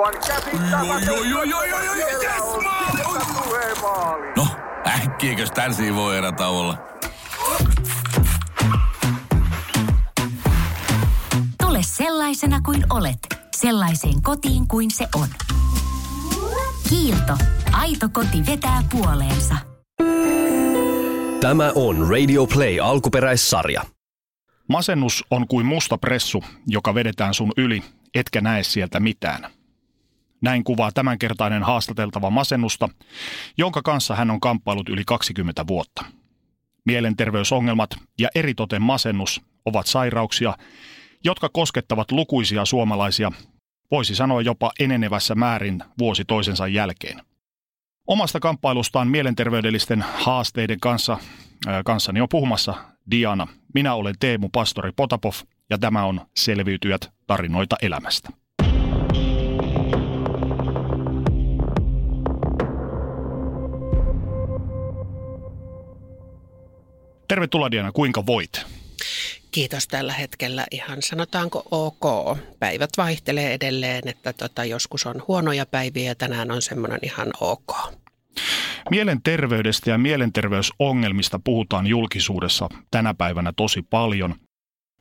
Aivan käsittämätöntä. No, äkkiäkös tän voi erä olla? Tule sellaisena kuin olet, sellaiseen kotiin kuin se on. Kiilto. Aito koti vetää puoleensa. Tämä on Radio Play alkuperäissarja. Masennus on kuin musta pressu, joka vedetään sun yli, etkä näe sieltä mitään. Näin kuvaa tämänkertainen haastateltava masennusta, jonka kanssa hän on kamppailut yli 20 vuotta. Mielenterveysongelmat ja eritoten masennus ovat sairauksia, jotka koskettavat lukuisia suomalaisia, voisi sanoa jopa enenevässä määrin vuosi toisensa jälkeen. Omasta kamppailustaan mielenterveydellisten haasteiden kanssa kanssani on puhumassa Diana. Minä olen Teemu Pastori Potapov ja tämä on Selviytyjät tarinoita elämästä. Tervetuloa Diana, kuinka voit? Kiitos tällä hetkellä ihan sanotaanko ok. Päivät vaihtelee edelleen, että tota, joskus on huonoja päiviä ja tänään on semmoinen ihan ok. Mielenterveydestä ja mielenterveysongelmista puhutaan julkisuudessa tänä päivänä tosi paljon.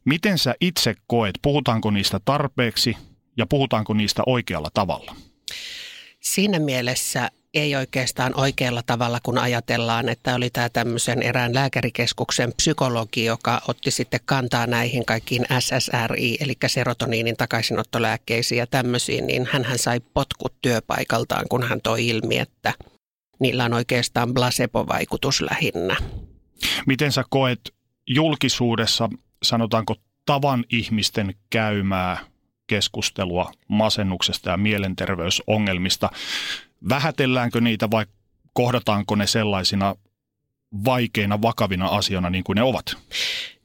Miten sä itse koet, puhutaanko niistä tarpeeksi ja puhutaanko niistä oikealla tavalla? Siinä mielessä ei oikeastaan oikealla tavalla, kun ajatellaan, että oli tämä tämmöisen erään lääkärikeskuksen psykologi, joka otti sitten kantaa näihin kaikkiin SSRI, eli serotoniinin takaisinottolääkkeisiin ja tämmöisiin, niin hän sai potkut työpaikaltaan, kun hän toi ilmi, että niillä on oikeastaan placebo-vaikutus lähinnä. Miten sä koet julkisuudessa, sanotaanko tavan ihmisten käymää keskustelua masennuksesta ja mielenterveysongelmista? Vähätelläänkö niitä vai kohdataanko ne sellaisina vaikeina, vakavina asioina niin kuin ne ovat?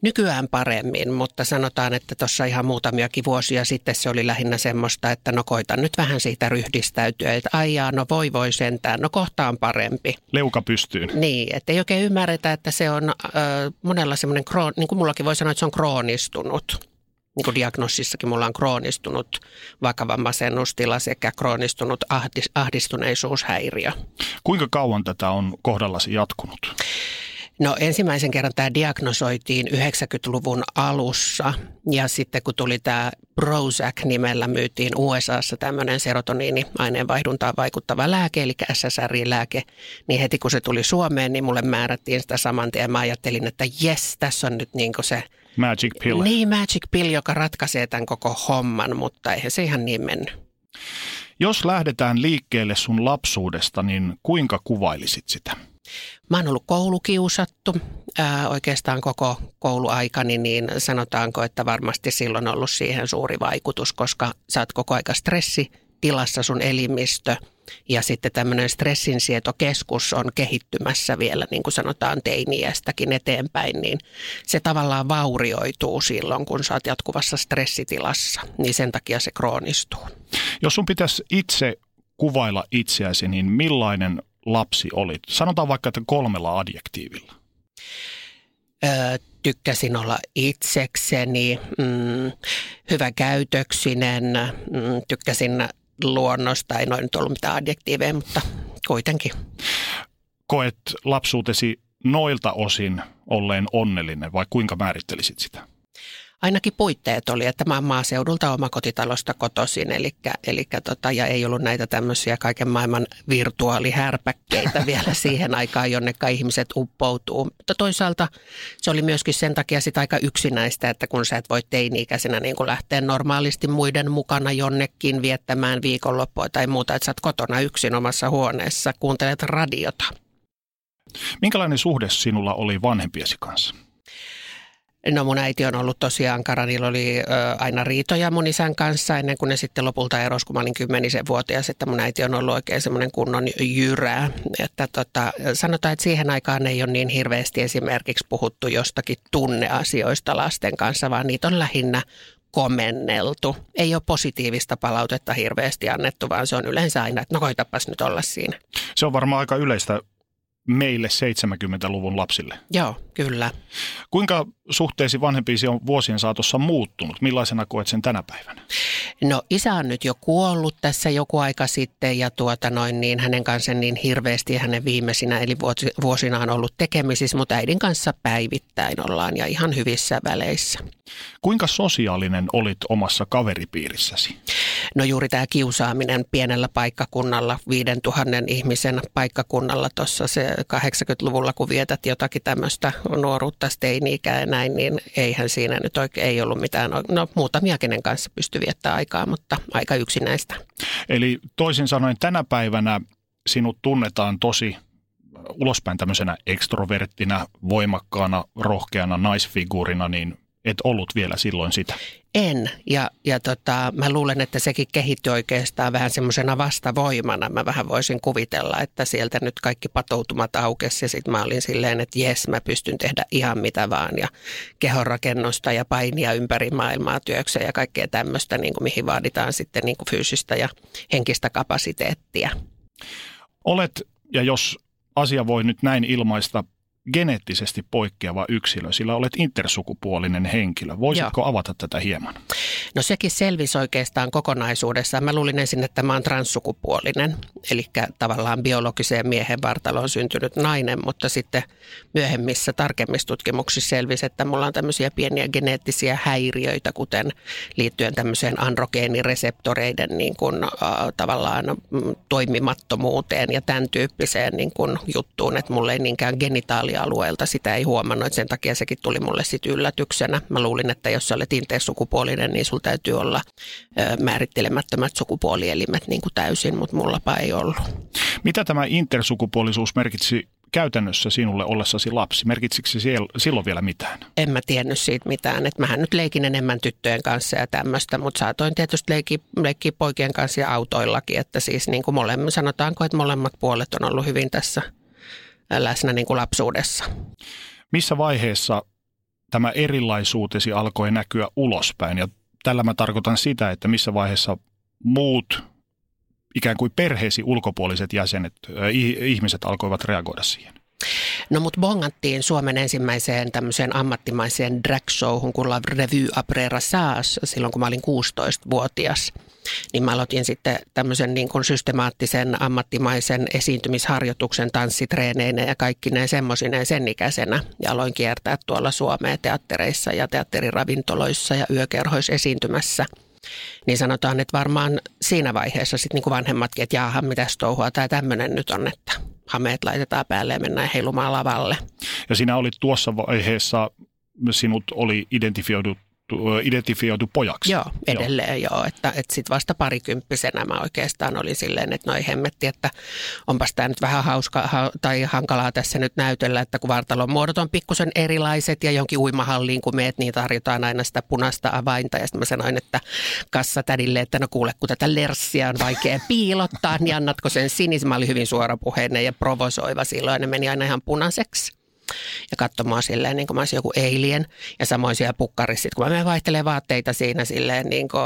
Nykyään paremmin, mutta sanotaan, että tuossa ihan muutamiakin vuosia sitten se oli lähinnä semmoista, että no koitan nyt vähän siitä ryhdistäytyä, että aijaa, no voi voi sentään, no kohtaan parempi. Leuka pystyyn. Niin, että ei oikein ymmärretä, että se on äh, monella semmoinen, kroon, niin kuin mullakin voi sanoa, että se on kroonistunut niin kuin diagnosissakin mulla on kroonistunut vakava masennustila sekä kroonistunut ahdis, ahdistuneisuushäiriö. Kuinka kauan tätä on kohdallasi jatkunut? No ensimmäisen kerran tämä diagnosoitiin 90-luvun alussa ja sitten kun tuli tämä Prozac-nimellä myytiin USAssa tämmöinen serotoniini-aineenvaihduntaan vaikuttava lääke, eli SSRI-lääke, niin heti kun se tuli Suomeen, niin mulle määrättiin sitä saman tien. Mä ajattelin, että jes, tässä on nyt niin se Magic pill. Niin, magic pill, joka ratkaisee tämän koko homman, mutta eihän se ihan niin mennyt. Jos lähdetään liikkeelle sun lapsuudesta, niin kuinka kuvailisit sitä? Mä oon ollut koulukiusattu ää, oikeastaan koko kouluaikani, niin sanotaanko, että varmasti silloin on ollut siihen suuri vaikutus, koska sä oot koko aika stressitilassa sun elimistö – ja sitten tämmöinen stressinsietokeskus on kehittymässä vielä, niin kuin sanotaan teiniästäkin eteenpäin, niin se tavallaan vaurioituu silloin, kun sä oot jatkuvassa stressitilassa, niin sen takia se kroonistuu. Jos sun pitäisi itse kuvailla itseäsi, niin millainen lapsi olit? Sanotaan vaikka, että kolmella adjektiivilla. Öö, tykkäsin olla itsekseni, mm, hyvä käytöksinen, mm, tykkäsin luonnosta. Ei noin nyt ollut mitään adjektiiveja, mutta kuitenkin. Koet lapsuutesi noilta osin olleen onnellinen vai kuinka määrittelisit sitä? Ainakin puitteet oli, että mä oon maaseudulta omakotitalosta kotoisin, eli, eli tota, ja ei ollut näitä tämmöisiä kaiken maailman virtuaalihärpäkkeitä vielä siihen aikaan, jonneka ihmiset uppoutuu. Mutta toisaalta se oli myöskin sen takia sitä aika yksinäistä, että kun sä et voi teini-ikäisenä niin kuin lähteä normaalisti muiden mukana jonnekin viettämään viikonloppua tai muuta, että sä oot kotona yksin omassa huoneessa, kuuntelet radiota. Minkälainen suhde sinulla oli vanhempiesi kanssa? No mun äiti on ollut tosi ankara, niillä oli ö, aina riitoja mun isän kanssa ennen kuin ne sitten lopulta erosi, kun mä olin kymmenisen vuotias, että mun äiti on ollut oikein semmoinen kunnon jyrää. Että tota, sanotaan, että siihen aikaan ei ole niin hirveästi esimerkiksi puhuttu jostakin tunneasioista lasten kanssa, vaan niitä on lähinnä komenneltu. Ei ole positiivista palautetta hirveästi annettu, vaan se on yleensä aina, että no koitapas nyt olla siinä. Se on varmaan aika yleistä meille 70-luvun lapsille. Joo, kyllä. Kuinka suhteesi vanhempiisi on vuosien saatossa muuttunut? Millaisena koet sen tänä päivänä? No isä on nyt jo kuollut tässä joku aika sitten ja tuota noin niin hänen kanssa niin hirveästi hänen viimeisinä eli vuosina on ollut tekemisissä, mutta äidin kanssa päivittäin ollaan ja ihan hyvissä väleissä. Kuinka sosiaalinen olit omassa kaveripiirissäsi? No juuri tämä kiusaaminen pienellä paikkakunnalla, 5000 ihmisen paikkakunnalla tuossa se 80-luvulla, kun vietät jotakin tämmöistä nuoruutta, steini-ikää ja näin, niin eihän siinä nyt oikein ei ollut mitään, no muutamia kenen kanssa pysty viettämään aikaa, mutta aika yksinäistä. Eli toisin sanoen tänä päivänä sinut tunnetaan tosi ulospäin tämmöisenä ekstroverttina, voimakkaana, rohkeana naisfiguurina, niin et ollut vielä silloin sitä? En, ja, ja tota, mä luulen, että sekin kehittyi oikeastaan vähän semmoisena vastavoimana. Mä vähän voisin kuvitella, että sieltä nyt kaikki patoutumat aukesi ja sitten mä olin silleen, että jes, mä pystyn tehdä ihan mitä vaan ja kehonrakennusta ja painia ympäri maailmaa työksä ja kaikkea tämmöistä, niin kuin mihin vaaditaan sitten niin kuin fyysistä ja henkistä kapasiteettia. Olet, ja jos asia voi nyt näin ilmaista, geneettisesti poikkeava yksilö, sillä olet intersukupuolinen henkilö. Voisitko Joo. avata tätä hieman? No sekin selvisi oikeastaan kokonaisuudessaan. Mä luulin ensin, että mä oon transsukupuolinen, eli tavallaan biologiseen miehen vartaloon syntynyt nainen, mutta sitten myöhemmissä tarkemmissa tutkimuksissa selvisi, että mulla on tämmöisiä pieniä geneettisiä häiriöitä, kuten liittyen tämmöiseen androgeenireseptoreiden niin kuin, äh, tavallaan mm, toimimattomuuteen ja tämän tyyppiseen niin kuin, juttuun, että mulla ei niinkään genitaali alueelta. Sitä ei huomannut, sen takia sekin tuli mulle sitten yllätyksenä. Mä luulin, että jos sä olet inteissukupuolinen, niin sulla täytyy olla määrittelemättömät sukupuolielimet niin kuin täysin, mutta mullapa ei ollut. Mitä tämä intersukupuolisuus merkitsi käytännössä sinulle ollessasi lapsi? Merkitsikö se silloin vielä mitään? En mä tiennyt siitä mitään. Et mähän nyt leikin enemmän tyttöjen kanssa ja tämmöistä, mutta saatoin tietysti leikkiä, leikkiä poikien kanssa ja autoillakin. Että siis niin kuin molemmat, sanotaanko, että molemmat puolet on ollut hyvin tässä läsnä niin kuin lapsuudessa. Missä vaiheessa tämä erilaisuutesi alkoi näkyä ulospäin? Ja tällä mä tarkoitan sitä, että missä vaiheessa muut ikään kuin perheesi ulkopuoliset jäsenet, ihmiset alkoivat reagoida siihen? No mut bongattiin Suomen ensimmäiseen tämmöiseen ammattimaiseen drag-showhun kun La Revue Après Saas silloin kun mä olin 16-vuotias. Niin mä aloitin sitten tämmöisen niin kuin systemaattisen ammattimaisen esiintymisharjoituksen tanssitreeneinä ja kaikki ne semmoisineen sen ikäisenä. Ja aloin kiertää tuolla Suomeen teattereissa ja teatteriravintoloissa ja yökerhoissa esiintymässä – niin sanotaan, että varmaan siinä vaiheessa sitten niin vanhemmatkin, että jaaha, mitäs touhua tai tämmöinen nyt on, että hameet laitetaan päälle ja mennään heilumaan lavalle. Ja sinä olit tuossa vaiheessa, sinut oli identifioitu identifioitu pojaksi. Joo, edelleen joo. joo että, että sitten vasta parikymppisenä mä oikeastaan olin silleen, että noi hemmetti, että onpas tämä nyt vähän hauska ha, tai hankalaa tässä nyt näytellä, että kun vartalon muodot on pikkusen erilaiset ja jonkin uimahalliin kun meet, niin tarjotaan aina sitä punaista avainta. Ja sitten mä sanoin, että kassatädille, että no kuule, kun tätä lerssiä on vaikea piilottaa, niin annatko sen sinisen? Mä olin hyvin suorapuheinen ja provosoiva silloin, ne meni aina ihan punaiseksi ja katsomaan silleen, niin kuin mä olisin joku eilien. Ja samoin siellä pukkarissa, kun mä vaihtelen vaatteita siinä silleen, niin, kuin,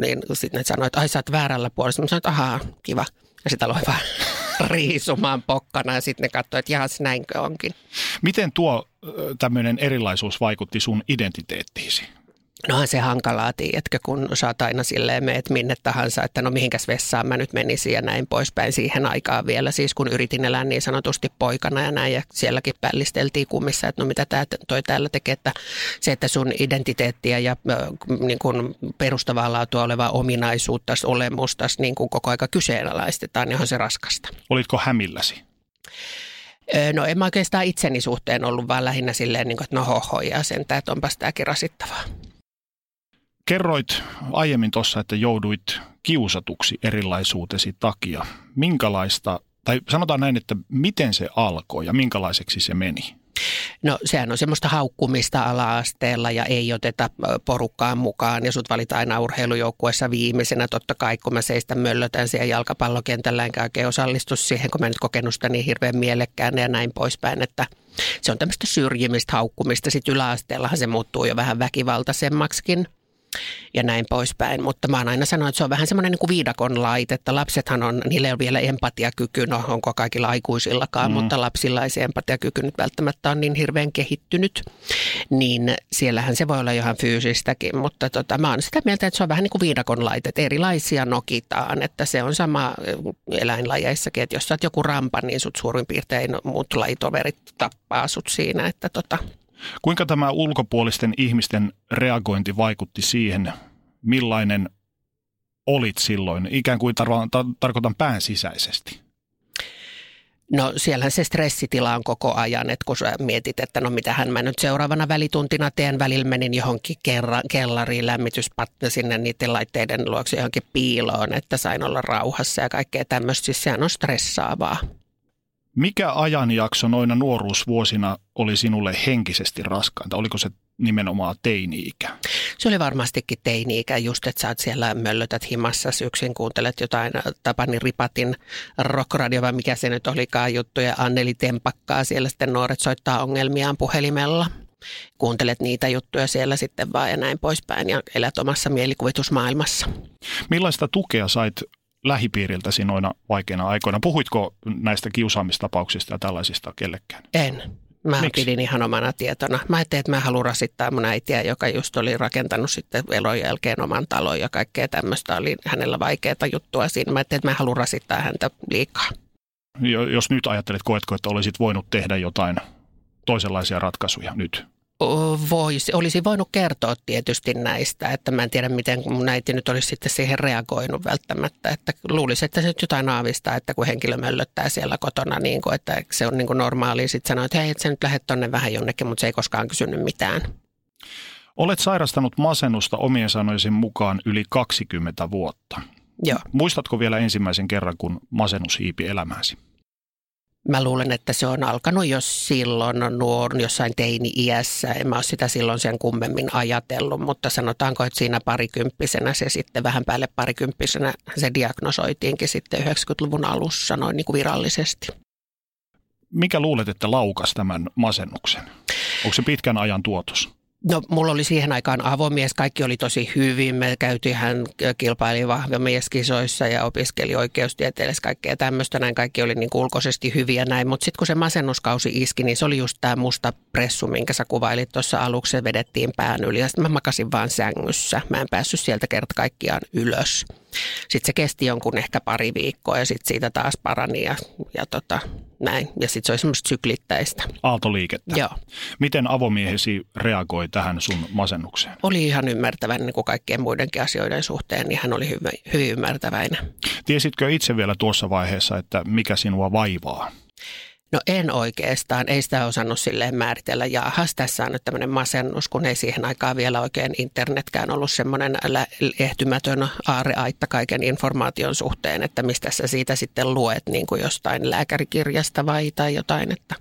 niin sitten ne sanoi, että ai sä oot väärällä puolella. Mä sanoin, että ahaa, kiva. Ja sitten aloin vaan riisumaan pokkana ja sitten ne katsoivat, että jahas näinkö onkin. Miten tuo tämmöinen erilaisuus vaikutti sun identiteettiisi? Nohan se hankalaa, tiedätkö, kun saat aina silleen meet minne tahansa, että no mihinkäs vessaan mä nyt menisin ja näin poispäin siihen aikaan vielä. Siis kun yritin elää niin sanotusti poikana ja näin ja sielläkin pällisteltiin kummissa, että no mitä tää, toi täällä tekee, että se, että sun identiteettiä ja niin kuin perustavaa laatua olevaa ominaisuutta, olemusta niin kuin koko aika kyseenalaistetaan, niin on se raskasta. Olitko hämilläsi? No en mä oikeastaan itseni suhteen ollut, vaan lähinnä silleen, niin kuin, että no hoho ja sentään, että onpas tämäkin rasittavaa. Kerroit aiemmin tuossa, että jouduit kiusatuksi erilaisuutesi takia. Minkälaista, tai sanotaan näin, että miten se alkoi ja minkälaiseksi se meni? No sehän on semmoista haukkumista ala-asteella ja ei oteta porukkaan mukaan ja sut valitaan aina urheilujoukkueessa viimeisenä. Totta kai kun mä seistä möllötän siellä jalkapallokentällä enkä oikein osallistu siihen, kun mä nyt kokenut sitä niin hirveän mielekkään ja näin poispäin, että se on tämmöistä syrjimistä, haukkumista. Sitten yläasteellahan se muuttuu jo vähän väkivaltaisemmaksikin. Ja näin poispäin. Mutta mä oon aina sanonut, että se on vähän semmoinen niin kuin viidakon lait, että lapsethan on, niillä ei ole vielä empatiakyky, no onko kaikilla aikuisillakaan, mm. mutta lapsilla ei se empatiakyky nyt välttämättä on niin hirveän kehittynyt, niin siellähän se voi olla ihan fyysistäkin, mutta tota, mä oon sitä mieltä, että se on vähän niin kuin viidakon lait, että erilaisia nokitaan, että se on sama eläinlajeissakin, että jos sä oot joku rampa, niin sut suurin piirtein muut lajitoverit tappaa sut siinä, että tota, Kuinka tämä ulkopuolisten ihmisten reagointi vaikutti siihen, millainen olit silloin, ikään kuin tar- tar- tarkoitan pään sisäisesti? No siellähän se stressitila on koko ajan, että kun sä mietit, että no mitähän mä nyt seuraavana välituntina teen, välillä menin johonkin kerra, kellariin lämmityspatta sinne niiden laitteiden luokse johonkin piiloon, että sain olla rauhassa ja kaikkea tämmöistä, siis sehän on stressaavaa. Mikä ajanjakso noina nuoruusvuosina oli sinulle henkisesti raskainta? Oliko se nimenomaan teini-ikä? Se oli varmastikin teini-ikä, just että sä oot siellä möllötät himassa, yksin kuuntelet jotain Tapani Ripatin rockradio vai mikä se nyt olikaan juttu ja Anneli Tempakkaa siellä sitten nuoret soittaa ongelmiaan puhelimella. Kuuntelet niitä juttuja siellä sitten vaan ja näin poispäin ja elät omassa mielikuvitusmaailmassa. Millaista tukea sait lähipiiriltäsi noina vaikeina aikoina? Puhuitko näistä kiusaamistapauksista ja tällaisista kellekään? En. Mä Miksi? pidin ihan omana tietona. Mä ajattelin, että mä haluan rasittaa mun äitiä, joka just oli rakentanut sitten elon jälkeen oman talon ja kaikkea tämmöistä. Oli hänellä vaikeaa juttua siinä. Mä ajattelin, että mä haluan rasittaa häntä liikaa. Jo- Jos nyt ajattelet, koetko, että olisit voinut tehdä jotain toisenlaisia ratkaisuja nyt? Voisi, olisi voinut kertoa tietysti näistä, että mä en tiedä miten mun äiti nyt olisi sitten siihen reagoinut välttämättä. Että luulisi, että se nyt jotain aavistaa, että kun henkilö möllöttää siellä kotona, niin kuin, että se on niin kuin normaali. Sitten sanoo, että hei, että sä nyt lähdet tonne vähän jonnekin, mutta se ei koskaan kysynyt mitään. Olet sairastanut masennusta omien sanoisen mukaan yli 20 vuotta. Joo. Muistatko vielä ensimmäisen kerran, kun masennus hiipi elämääsi? Mä luulen, että se on alkanut jo silloin nuor, jossain teini-iässä. En mä ole sitä silloin sen kummemmin ajatellut, mutta sanotaanko, että siinä parikymppisenä se sitten vähän päälle parikymppisenä se diagnosoitiinkin sitten 90-luvun alussa noin niin kuin virallisesti. Mikä luulet, että laukas tämän masennuksen? Onko se pitkän ajan tuotos? No mulla oli siihen aikaan avomies, kaikki oli tosi hyvin. Me käytiin, hän kilpaili vahvamieskisoissa ja opiskeli oikeustieteellistä kaikkea tämmöistä. Näin kaikki oli niin ulkoisesti hyviä näin. Mutta sitten kun se masennuskausi iski, niin se oli just tämä musta pressu, minkä sä kuvailit tuossa aluksi. Se vedettiin pään yli ja sitten mä makasin vaan sängyssä. Mä en päässyt sieltä kerta kaikkiaan ylös. Sitten se kesti jonkun ehkä pari viikkoa ja sitten siitä taas parani ja, ja tota, näin. Ja sitten se oli semmoista syklittäistä. Aaltoliikettä. Joo. Miten avomiehesi reagoi tähän sun masennukseen? Oli ihan ymmärtäväinen niin kuin kaikkien muidenkin asioiden suhteen, niin hän oli hyvin, hyvin ymmärtäväinen. Tiesitkö itse vielä tuossa vaiheessa, että mikä sinua vaivaa? No en oikeastaan, ei sitä osannut silleen määritellä. Jaahas, tässä on nyt tämmöinen masennus, kun ei siihen aikaan vielä oikein internetkään ollut semmoinen ehtymätön aareaitta kaiken informaation suhteen, että mistä sä siitä sitten luet niin kuin jostain lääkärikirjasta vai tai jotain. Että.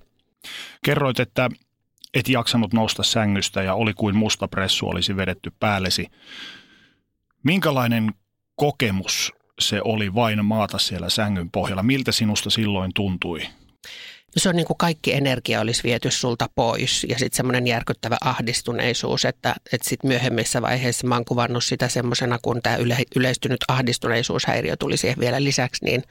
Kerroit, että et jaksanut nousta sängystä ja oli kuin musta pressu olisi vedetty päällesi. Minkälainen kokemus se oli vain maata siellä sängyn pohjalla? Miltä sinusta silloin tuntui? Se on niin kuin kaikki energia olisi viety sulta pois ja sitten semmoinen järkyttävä ahdistuneisuus, että, että sitten myöhemmissä vaiheissa mä oon kuvannut sitä semmoisena, kun tämä yle, yleistynyt ahdistuneisuushäiriö tuli siihen vielä lisäksi, niin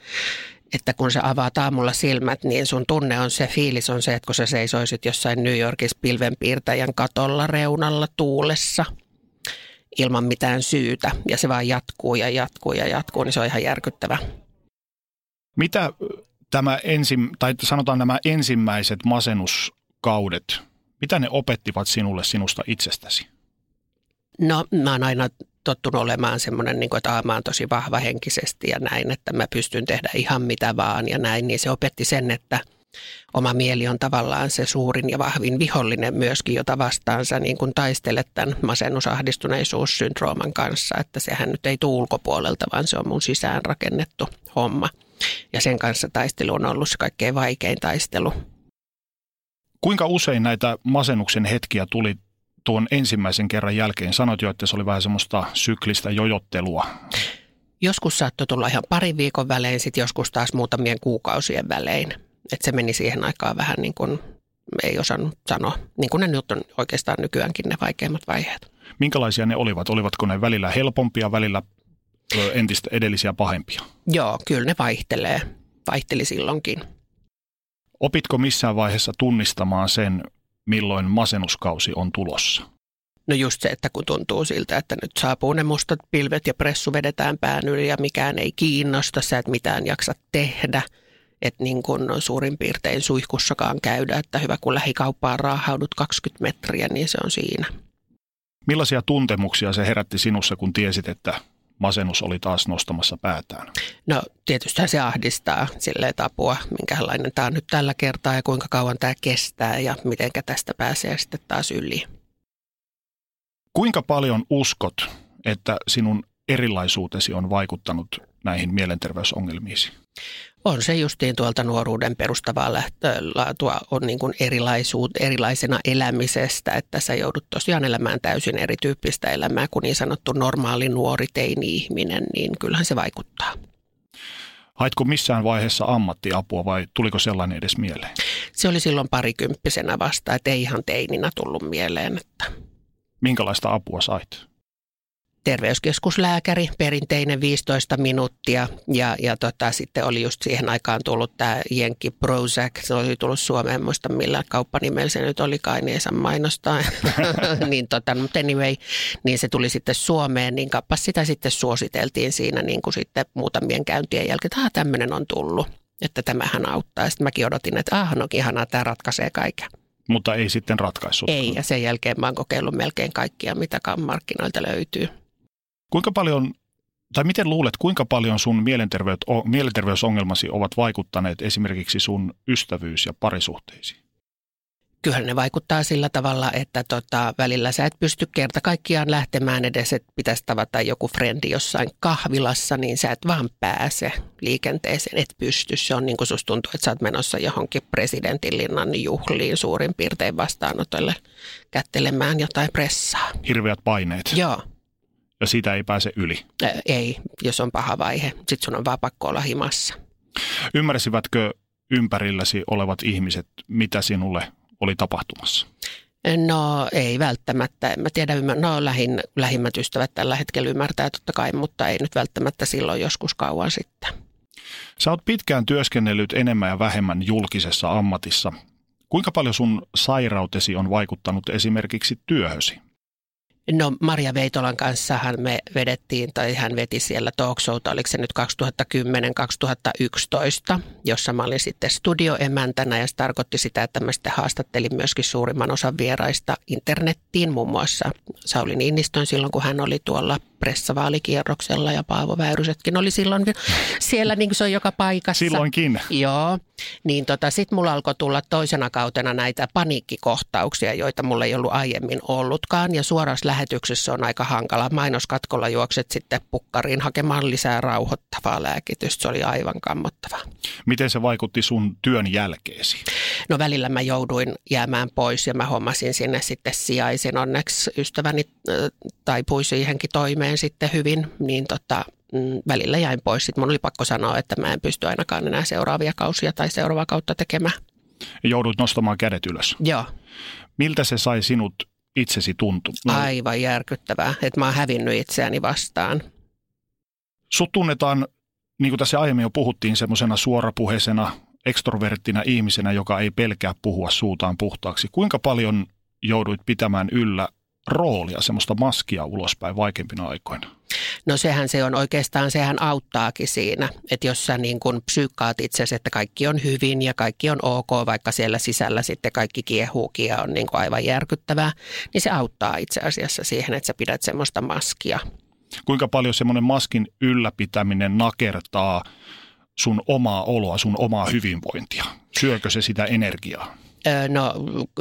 että kun sä avaat aamulla silmät, niin sun tunne on se, fiilis on se, että kun sä seisoisit jossain New Yorkissa pilvenpiirtäjän katolla reunalla tuulessa ilman mitään syytä ja se vaan jatkuu ja jatkuu ja jatkuu, niin se on ihan järkyttävä. Mitä tämä ensim, tai sanotaan nämä ensimmäiset masennuskaudet, mitä ne opettivat sinulle sinusta itsestäsi? No mä oon aina tottunut olemaan semmoinen, niin kuin, että mä oon tosi vahva henkisesti ja näin, että mä pystyn tehdä ihan mitä vaan ja näin, niin se opetti sen, että oma mieli on tavallaan se suurin ja vahvin vihollinen myöskin, jota vastaan sä niin kuin taistelet tämän masennusahdistuneisuussyndrooman kanssa, että sehän nyt ei tule ulkopuolelta, vaan se on mun sisään rakennettu homma. Ja sen kanssa taistelu on ollut se kaikkein vaikein taistelu. Kuinka usein näitä masennuksen hetkiä tuli tuon ensimmäisen kerran jälkeen? Sanoit jo, että se oli vähän semmoista syklistä jojottelua. Joskus saattoi tulla ihan parin viikon välein, sitten joskus taas muutamien kuukausien välein. Että se meni siihen aikaan vähän niin kuin ei osannut sanoa, niin kuin ne nyt on oikeastaan nykyäänkin ne vaikeimmat vaiheet. Minkälaisia ne olivat? Olivatko ne välillä helpompia, välillä entistä edellisiä pahempia? Joo, kyllä ne vaihtelee. Vaihteli silloinkin. Opitko missään vaiheessa tunnistamaan sen, milloin masennuskausi on tulossa? No just se, että kun tuntuu siltä, että nyt saapuu ne mustat pilvet ja pressu vedetään pään yli ja mikään ei kiinnosta, sä et mitään jaksa tehdä. Että niin kun suurin piirtein suihkussakaan käydä, että hyvä kun lähikauppaan raahaudut 20 metriä, niin se on siinä. Millaisia tuntemuksia se herätti sinussa, kun tiesit, että masennus oli taas nostamassa päätään? No tietysti se ahdistaa sille että apua, minkälainen tämä on nyt tällä kertaa ja kuinka kauan tämä kestää ja miten tästä pääsee sitten taas yli. Kuinka paljon uskot, että sinun erilaisuutesi on vaikuttanut näihin mielenterveysongelmiisi? On se justiin tuolta nuoruuden perustavaa lähtölaatua on niin kuin erilaisuut, erilaisena elämisestä, että sä joudut tosiaan elämään täysin erityyppistä elämää kuin niin sanottu normaali nuori teini-ihminen, niin kyllähän se vaikuttaa. Haitko missään vaiheessa ammattiapua vai tuliko sellainen edes mieleen? Se oli silloin parikymppisenä vasta, että ei ihan teininä tullut mieleen. Että Minkälaista apua sait? Terveyskeskuslääkäri, perinteinen 15 minuuttia ja, ja tota, sitten oli just siihen aikaan tullut tämä Jenkki Prozac, se oli tullut Suomeen, muista millä kauppanimellä se nyt olikaan, niin ei saa mainostaa, niin tota, mutta anyway, niin se tuli sitten Suomeen, niin kappas sitä sitten suositeltiin siinä niin kuin sitten muutamien käyntien jälkeen, että tämmöinen on tullut, että tämähän auttaa. Sitten mäkin odotin, että ah, no ihanaa, tämä ratkaisee kaiken. Mutta ei sitten ratkaissut. Ei, ja sen jälkeen mä oon kokeillut melkein kaikkia, mitä markkinoilta löytyy. Kuinka paljon, tai miten luulet, kuinka paljon sun mielenterveysongelmasi ovat vaikuttaneet esimerkiksi sun ystävyys- ja parisuhteisiin? Kyllä ne vaikuttaa sillä tavalla, että tota, välillä sä et pysty kerta kaikkiaan lähtemään edes, että pitäisi tavata joku frendi jossain kahvilassa, niin sä et vaan pääse liikenteeseen, et pysty. Se on niin kuin susta tuntuu, että sä oot menossa johonkin presidentinlinnan juhliin suurin piirtein vastaanotolle kättelemään jotain pressaa. Hirveät paineet. Joo ja siitä ei pääse yli. Ei, jos on paha vaihe. Sitten sun on vaan pakko olla himassa. Ymmärsivätkö ympärilläsi olevat ihmiset, mitä sinulle oli tapahtumassa? No ei välttämättä. Mä tiedä, no lähin, lähimmät ystävät tällä hetkellä ymmärtää totta kai, mutta ei nyt välttämättä silloin joskus kauan sitten. Sä oot pitkään työskennellyt enemmän ja vähemmän julkisessa ammatissa. Kuinka paljon sun sairautesi on vaikuttanut esimerkiksi työhösi? No Maria Veitolan kanssahan me vedettiin, tai hän veti siellä talk showta, oliko se nyt 2010-2011, jossa mä olin sitten studioemäntänä ja se tarkoitti sitä, että mä sitten haastattelin myöskin suurimman osan vieraista internettiin, muun muassa Sauli Niinistön silloin, kun hän oli tuolla pressavaalikierroksella ja Paavo Väyrysetkin oli silloin siellä, niin kuin se on joka paikassa. Silloinkin. Joo, niin tota, sitten mulla alkoi tulla toisena kautena näitä paniikkikohtauksia, joita mulla ei ollut aiemmin ollutkaan ja suorassa lähetyksessä on aika hankala. Mainoskatkolla juokset sitten pukkariin hakemaan lisää rauhoittavaa lääkitystä. Se oli aivan kammottavaa. Miten se vaikutti sun työn jälkeesi? No välillä mä jouduin jäämään pois ja mä hommasin sinne sitten sijaisen. Onneksi ystäväni taipui siihenkin toimeen sitten hyvin, niin tota, mm, välillä jäin pois. Sitten mun oli pakko sanoa, että mä en pysty ainakaan enää seuraavia kausia tai seuraavaa kautta tekemään. Joudut nostamaan kädet ylös. Joo. Miltä se sai sinut itsesi tuntu? No. Aivan järkyttävää, että mä oon hävinnyt itseäni vastaan. Sut tunnetaan, niin kuin tässä aiemmin jo puhuttiin, semmoisena suorapuheisena, ekstroverttina ihmisenä, joka ei pelkää puhua suutaan puhtaaksi. Kuinka paljon jouduit pitämään yllä roolia, semmoista maskia ulospäin vaikeimpina aikoina? No sehän se on oikeastaan, sehän auttaakin siinä, että jos sä niin kun psyykkaat itsesi, että kaikki on hyvin ja kaikki on ok, vaikka siellä sisällä sitten kaikki kiehuukin ja on niin kuin aivan järkyttävää, niin se auttaa itse asiassa siihen, että sä pidät semmoista maskia. Kuinka paljon semmoinen maskin ylläpitäminen nakertaa sun omaa oloa, sun omaa hyvinvointia? Syökö se sitä energiaa? No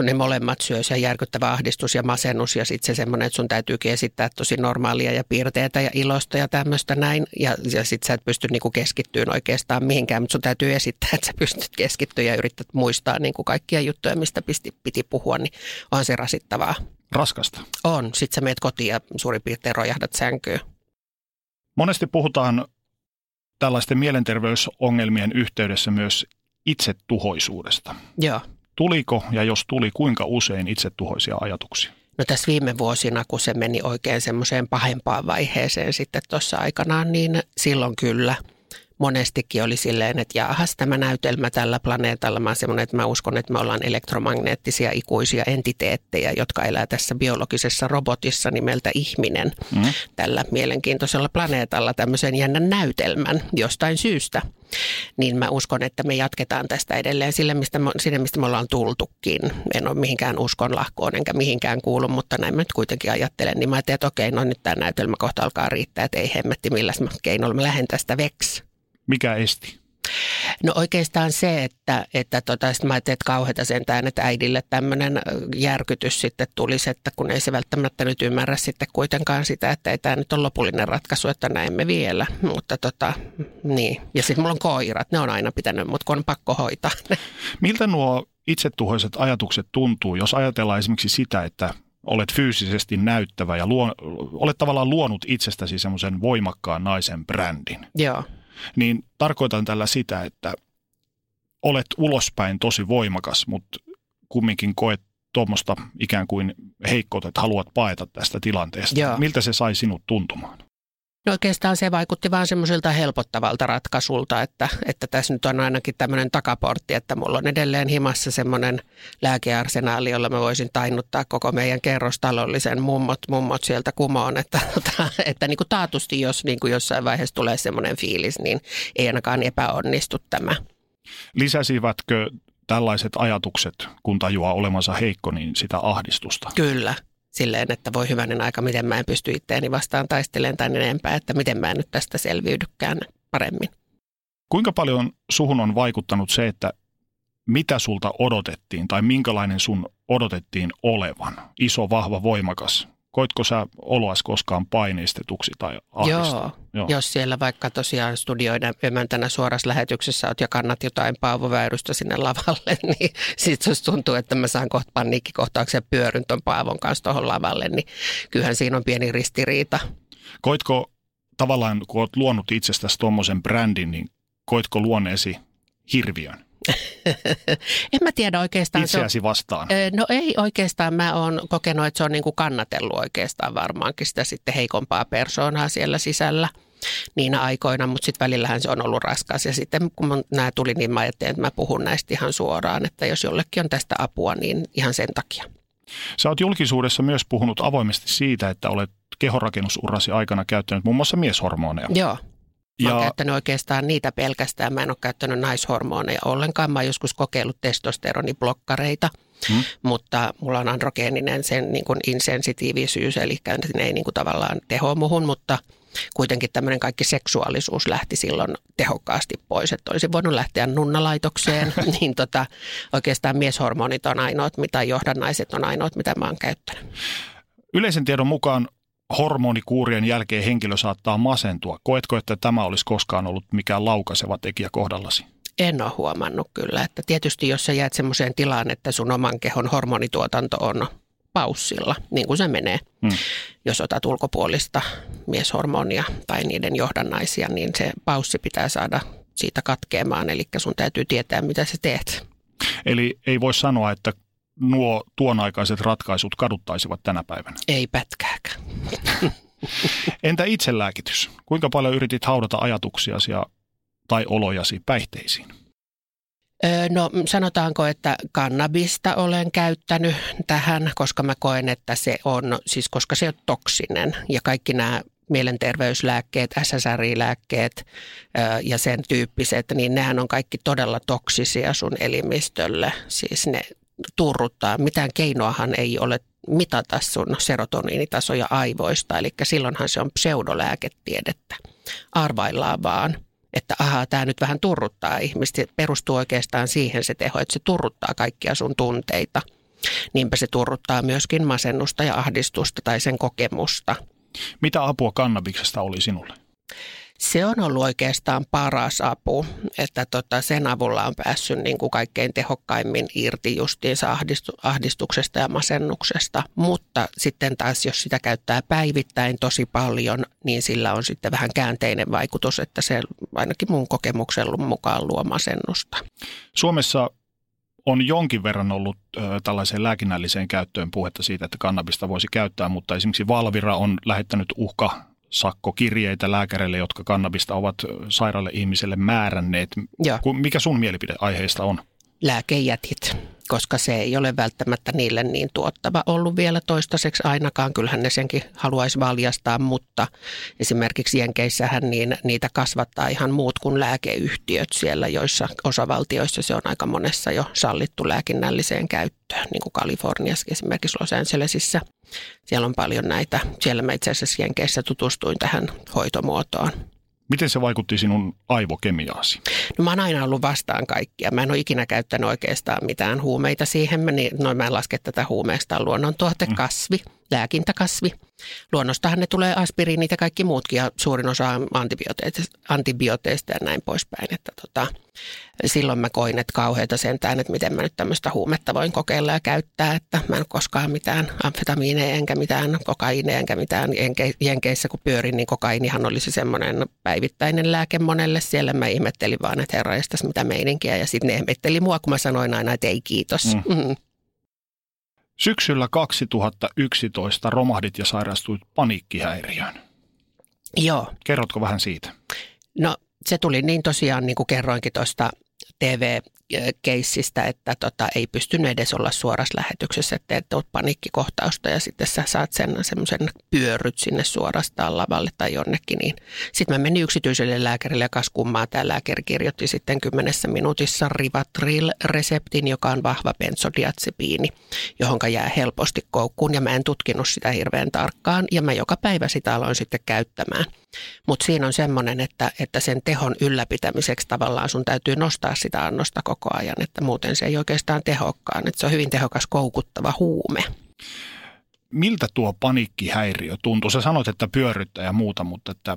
ne molemmat syö se järkyttävä ahdistus ja masennus ja sitten se semmoinen, että sun täytyykin esittää tosi normaalia ja piirteitä ja ilosta ja tämmöistä näin. Ja, ja sitten sä et pysty niinku keskittyyn oikeastaan mihinkään, mutta sun täytyy esittää, että sä pystyt keskittyä ja yrität muistaa niinku kaikkia juttuja, mistä pisti, piti puhua, niin on se rasittavaa. Raskasta. On. Sitten sä meet kotiin ja suurin piirtein rojahdat sänkyyn. Monesti puhutaan tällaisten mielenterveysongelmien yhteydessä myös itsetuhoisuudesta. Joo. Tuliko ja jos tuli, kuinka usein itsetuhoisia ajatuksia? No tässä viime vuosina, kun se meni oikein semmoiseen pahempaan vaiheeseen sitten tuossa aikanaan, niin silloin kyllä – monestikin oli silleen, että jaahas tämä näytelmä tällä planeetalla. Mä semmoinen, että mä uskon, että me ollaan elektromagneettisia ikuisia entiteettejä, jotka elää tässä biologisessa robotissa nimeltä ihminen mm. tällä mielenkiintoisella planeetalla tämmöisen jännän näytelmän jostain syystä. Niin mä uskon, että me jatketaan tästä edelleen sille, mistä me, sinne, mistä me ollaan tultukin. En ole mihinkään uskonlahkoon enkä mihinkään kuulu, mutta näin mä nyt kuitenkin ajattelen. Niin mä ajattelin, että okei, no nyt tämä näytelmä kohta alkaa riittää, että ei hemmetti, millä keinoilla mä lähden tästä veksi. Mikä esti? No oikeastaan se, että, että tota, sit mä ajattelin, että kauheita sentään, että äidille tämmöinen järkytys sitten tulisi, että kun ei se välttämättä nyt ymmärrä sitten kuitenkaan sitä, että ei tämä nyt ole lopullinen ratkaisu, että näin me vielä. Mutta tota, niin. Ja sitten mulla on koirat, ne on aina pitänyt, mutta kun on pakko hoitaa Miltä nuo itsetuhoiset ajatukset tuntuu, jos ajatellaan esimerkiksi sitä, että olet fyysisesti näyttävä ja luo, olet tavallaan luonut itsestäsi semmoisen voimakkaan naisen brändin. Joo niin tarkoitan tällä sitä, että olet ulospäin tosi voimakas, mutta kumminkin koet tuommoista ikään kuin heikkoutta, että haluat paeta tästä tilanteesta. Joo. Miltä se sai sinut tuntumaan? No oikeastaan se vaikutti vaan semmoiselta helpottavalta ratkaisulta, että, että tässä nyt on ainakin tämmöinen takaportti, että mulla on edelleen himassa semmoinen lääkearsenaali, jolla mä voisin tainnuttaa koko meidän kerrostalollisen mummot, mummot sieltä kumoon, että, että, että niin kuin taatusti, jos niin kuin jossain vaiheessa tulee semmoinen fiilis, niin ei ainakaan epäonnistu tämä. Lisäsivätkö tällaiset ajatukset, kun tajuaa olemansa heikko, niin sitä ahdistusta? Kyllä, silleen, että voi hyvänen aika, miten mä en pysty itteeni vastaan taistelemaan tai enempää, että miten mä en nyt tästä selviydykään paremmin. Kuinka paljon suhun on vaikuttanut se, että mitä sulta odotettiin tai minkälainen sun odotettiin olevan? Iso, vahva, voimakas koitko sä oloas koskaan paineistetuksi tai ahdistunut? Joo. Joo, jos siellä vaikka tosiaan studioiden emäntänä suorassa lähetyksessä oot ja kannat jotain Paavo Väyrystä sinne lavalle, niin sitten jos tuntuu, että mä saan kohta paniikkikohtauksen ja pyöryn ton Paavon kanssa tuohon lavalle, niin kyllähän siinä on pieni ristiriita. Koitko tavallaan, kun oot luonut itsestäsi tuommoisen brändin, niin koitko luoneesi hirviön? En mä tiedä oikeastaan. Itseäsi on, vastaan. No ei oikeastaan. Mä oon kokenut, että se on niin kuin kannatellut oikeastaan varmaankin sitä sitten heikompaa persoonaa siellä sisällä niinä aikoina, mutta sitten välillähän se on ollut raskas. Ja sitten kun nämä tuli, niin mä ajattelin, että mä puhun näistä ihan suoraan, että jos jollekin on tästä apua, niin ihan sen takia. Sä oot julkisuudessa myös puhunut avoimesti siitä, että olet kehorakennusurasi aikana käyttänyt muun muassa mieshormoneja. Joo. Mä oon ja... käyttänyt oikeastaan niitä pelkästään. Mä en ole käyttänyt naishormoneja ollenkaan. Mä oon joskus kokeillut testosteroniblokkareita, hmm. mutta mulla on androgeeninen sen niin kuin insensitiivisyys, eli ne ei niin kuin tavallaan teho muhun, mutta kuitenkin tämmöinen kaikki seksuaalisuus lähti silloin tehokkaasti pois, että olisi voinut lähteä nunnalaitokseen, niin tota, oikeastaan mieshormonit on ainoat, mitä johdannaiset on ainoat, mitä mä oon käyttänyt. Yleisen tiedon mukaan hormonikuurien jälkeen henkilö saattaa masentua. Koetko, että tämä olisi koskaan ollut mikään laukaseva tekijä kohdallasi? En ole huomannut kyllä. Että tietysti jos sä jäät semmoiseen tilaan, että sun oman kehon hormonituotanto on paussilla, niin kuin se menee. Hmm. Jos otat ulkopuolista mieshormonia tai niiden johdannaisia, niin se paussi pitää saada siitä katkeamaan. Eli sun täytyy tietää, mitä sä teet. Eli ei voi sanoa, että nuo tuonaikaiset ratkaisut kaduttaisivat tänä päivänä? Ei pätkääkään. Entä itselääkitys? Kuinka paljon yritit haudata ajatuksiasi ja, tai olojasi päihteisiin? No sanotaanko, että kannabista olen käyttänyt tähän, koska mä koen, että se on, siis koska se on toksinen ja kaikki nämä mielenterveyslääkkeet, SSRI-lääkkeet ja sen tyyppiset, niin nehän on kaikki todella toksisia sun elimistölle. Siis ne turruttaa. Mitään keinoahan ei ole mitata sun serotoniinitasoja aivoista, eli silloinhan se on pseudolääketiedettä. Arvaillaan vaan, että ahaa, tämä nyt vähän turruttaa ihmistä. Perustuu oikeastaan siihen se teho, että se turruttaa kaikkia sun tunteita. Niinpä se turruttaa myöskin masennusta ja ahdistusta tai sen kokemusta. Mitä apua kannabiksesta oli sinulle? Se on ollut oikeastaan paras apu, että tota sen avulla on päässyt niin kuin kaikkein tehokkaimmin irti justiinsa ahdistu, ahdistuksesta ja masennuksesta. Mutta sitten taas, jos sitä käyttää päivittäin tosi paljon, niin sillä on sitten vähän käänteinen vaikutus, että se ainakin mun kokemuksen mukaan luo masennusta. Suomessa on jonkin verran ollut ö, tällaiseen lääkinnälliseen käyttöön puhetta siitä, että kannabista voisi käyttää, mutta esimerkiksi Valvira on lähettänyt uhka sakkokirjeitä lääkäreille, jotka kannabista ovat sairaalle ihmiselle määränneet. Ku- Mikä sun mielipide aiheesta on? lääkejätit, koska se ei ole välttämättä niille niin tuottava ollut vielä toistaiseksi ainakaan. Kyllähän ne senkin haluaisi valjastaa, mutta esimerkiksi Jenkeissähän niin, niitä kasvattaa ihan muut kuin lääkeyhtiöt siellä, joissa osavaltioissa se on aika monessa jo sallittu lääkinnälliseen käyttöön, niin kuin Kaliforniassa esimerkiksi Los Angelesissa. Siellä on paljon näitä. Siellä mä itse asiassa Jenkeissä tutustuin tähän hoitomuotoon. Miten se vaikutti sinun aivokemiaasi? No mä oon aina ollut vastaan kaikkia. Mä en ole ikinä käyttänyt oikeastaan mitään huumeita siihen. Mä, niin, no mä en laske tätä huumeesta. On luonnontuote, kasvi, lääkintäkasvi. Luonnostahan ne tulee aspiriinit ja kaikki muutkin ja suurin osa antibiooteista, antibiooteista ja näin poispäin. Että tota, silloin mä koin, että kauheita sentään, että miten mä nyt tämmöistä huumetta voin kokeilla ja käyttää. Että mä en koskaan mitään amfetamiineja enkä mitään kokaineja enkä mitään Jenke- jenkeissä kun pyörin, niin kokainihan olisi semmoinen päivittäinen lääke monelle. Siellä mä ihmettelin vaan, että herra estäs mitä meininkiä ja sitten ne ihmetteli mua, kun mä sanoin aina, että ei kiitos. Mm. Mm. Syksyllä 2011 romahdit ja sairastuit paniikkihäiriöön. Joo, Kerrotko vähän siitä? No se tuli niin tosiaan, niin kuin kerroinkin tuosta TV-keissistä, että tota, ei pystynyt edes olla suorassa lähetyksessä, että teet paniikkikohtausta ja sitten sä saat sen semmoisen pyörryt sinne suorastaan lavalle tai jonnekin. Niin. Sitten mä menin yksityiselle lääkärille ja kas kummaa tämä lääkäri kirjoitti sitten kymmenessä minuutissa Rivatril-reseptin, joka on vahva benzodiazepiini, johonka jää helposti koukkuun ja mä en tutkinut sitä hirveän tarkkaan ja mä joka päivä sitä aloin sitten käyttämään. Mutta siinä on semmoinen, että, että sen tehon ylläpitämiseksi tavallaan sun täytyy nostaa sitä annosta koko ajan, että muuten se ei oikeastaan tehokkaan. Että se on hyvin tehokas koukuttava huume. Miltä tuo paniikkihäiriö tuntuu? Sä sanoit, että pyörryttää ja muuta, mutta että